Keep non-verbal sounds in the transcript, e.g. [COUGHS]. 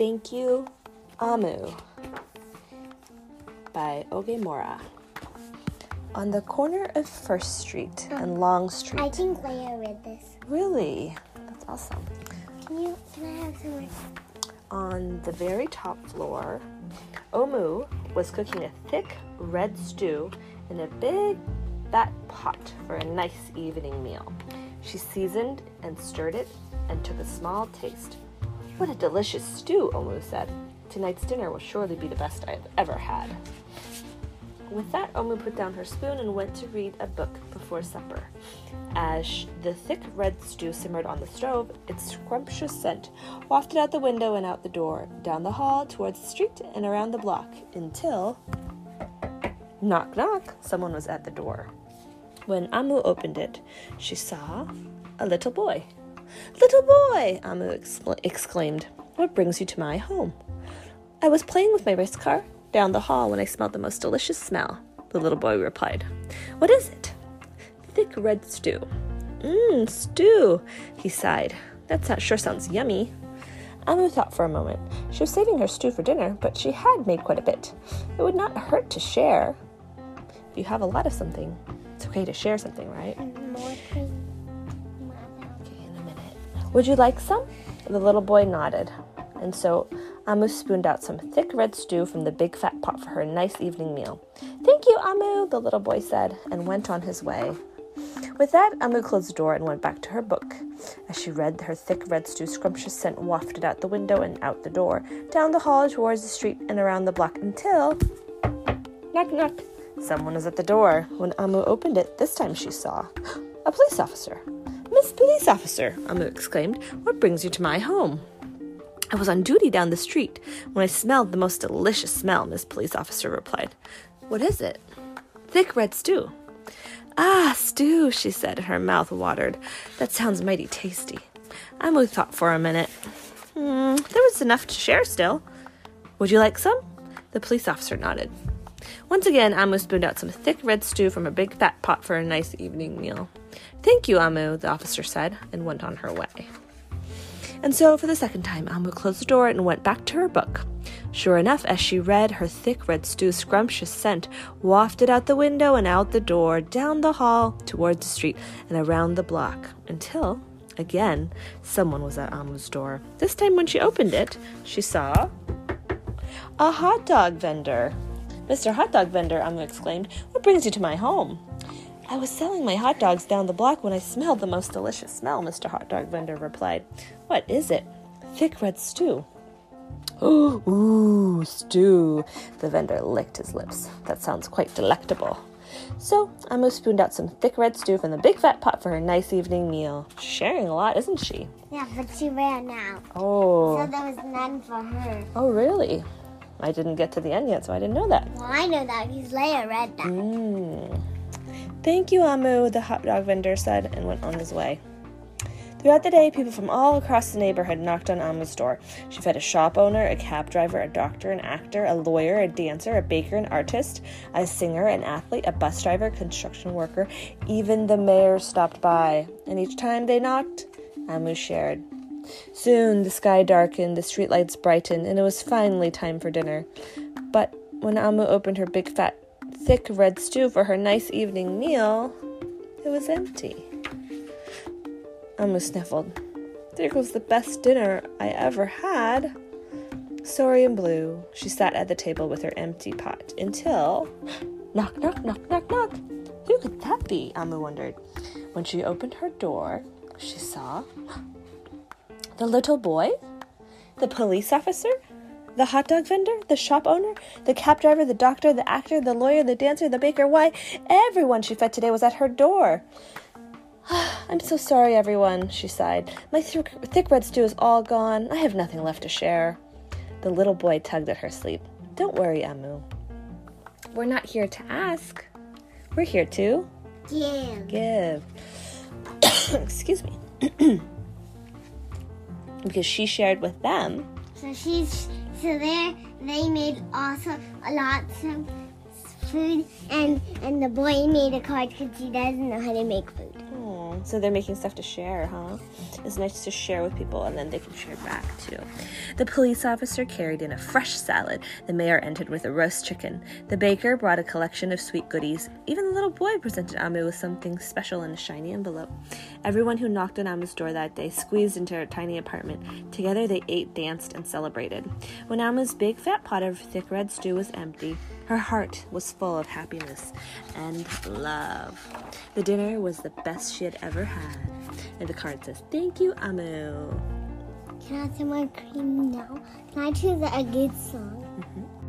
Thank You, Omu by Oge Mora. On the corner of First Street and Long Street. I think Leia read this. Really? That's awesome. Can you? Can I have some? more? On the very top floor, Omu was cooking a thick red stew in a big fat pot for a nice evening meal. She seasoned and stirred it and took a small taste. What a delicious stew, Omu said. Tonight's dinner will surely be the best I have ever had. With that, Omu put down her spoon and went to read a book before supper. As the thick red stew simmered on the stove, its scrumptious scent wafted out the window and out the door, down the hall, towards the street, and around the block, until. Knock, knock! Someone was at the door. When Omu opened it, she saw a little boy. Little boy! Omu excla- exclaimed. What brings you to my home? I was playing with my race car down the hall when I smelled the most delicious smell, the little boy replied. What is it? Thick red stew. Mmm, stew, he sighed. That sure sounds yummy. Omu thought for a moment. She was saving her stew for dinner, but she had made quite a bit. It would not hurt to share. If you have a lot of something, it's okay to share something, right? Would you like some? The little boy nodded. And so Omu spooned out some thick red stew from the big fat pot for her nice evening meal. Thank you, Omu, the little boy said, and went on his way. With that, Omu closed the door and went back to her book. As she read, her thick red stew scrumptious scent wafted out the window and out the door, down the hall towards the street and around the block until. Knock, knock. Someone was at the door. When Omu opened it, this time she saw a police officer. Miss Police Officer, Omu exclaimed, what brings you to my home? I was on duty down the street when I smelled the most delicious smell, Miss Police Officer replied. What is it? Thick red stew. Ah, stew, she said, her mouth watered. That sounds mighty tasty. Omu thought for a minute. Hmm, there was enough to share still. Would you like some? The police officer nodded. Once again, Omu spooned out some thick red stew from a big fat pot for a nice evening meal. Thank you, Omu, the officer said, and went on her way. And so, for the second time, Omu closed the door and went back to her book. Sure enough, as she read, her thick red stew's scrumptious scent wafted out the window and out the door, down the hall, towards the street, and around the block, until, again, someone was at Omu's door. This time, when she opened it, she saw a hot dog vendor. Mr. Hot Dog Vendor, Omu exclaimed, what brings you to my home? I was selling my hot dogs down the block when I smelled the most delicious smell, Mr. Hot Dog Vendor replied. What is it? Thick red stew. Ooh, [GASPS] ooh, stew. The vendor licked his lips. That sounds quite delectable. So, Omu spooned out some thick red stew from the big fat pot for her nice evening meal. Sharing a lot, isn't she? Yeah, but she ran out, Oh. so Oh. there was none for her. Oh, really? I didn't get to the end yet, so I didn't know that. Well, I know that because Leia read that. Mm. Thank you, Omu, the hot dog vendor said and went on his way. Throughout the day, people from all across the neighborhood knocked on Omu's door. She fed a shop owner, a cab driver, a doctor, an actor, a lawyer, a dancer, a baker, an artist, a singer, an athlete, a bus driver, a construction worker. Even the mayor stopped by, and each time they knocked, Omu shared. Soon the sky darkened, the streetlights brightened, and it was finally time for dinner. But when Omu opened her big fat thick red stew for her nice evening meal, it was empty. Omu sniffled. There goes the best dinner I ever had. Sorry and blue, she sat at the table with her empty pot until. Knock, knock, knock, knock, knock. Who could that be? Omu wondered. When she opened her door, she saw the little boy, the police officer, the hot dog vendor, the shop owner, the cab driver, the doctor, the actor, the lawyer, the dancer, the baker. Why, everyone she fed today was at her door. [SIGHS] I'm so sorry, everyone, she sighed. My th- thick red stew is all gone. I have nothing left to share. The little boy tugged at her sleeve. Don't worry, Omu. We're not here to ask. We're here to Yeah. give. [COUGHS] Excuse me. [CLEARS THROAT] because she shared with them. So she's so there. They made also a lot of food, and and the boy made a card because he doesn't know how to make food. So they're making stuff to share, huh? It's nice to share with people and then they can share back too. The police officer carried in a fresh salad. The mayor entered with a roast chicken. The baker brought a collection of sweet goodies. Even the little boy presented Omu with something special in a shiny envelope. Everyone who knocked on Omu's door that day squeezed into her tiny apartment. Together they ate, danced, and celebrated. When Omu's big fat pot of thick red stew was empty, her heart was full of happiness and love. The dinner was the best she had ever had. And the card says, Thank you, Omu. Can I have some more cream now? Can I choose a good song? Mhm.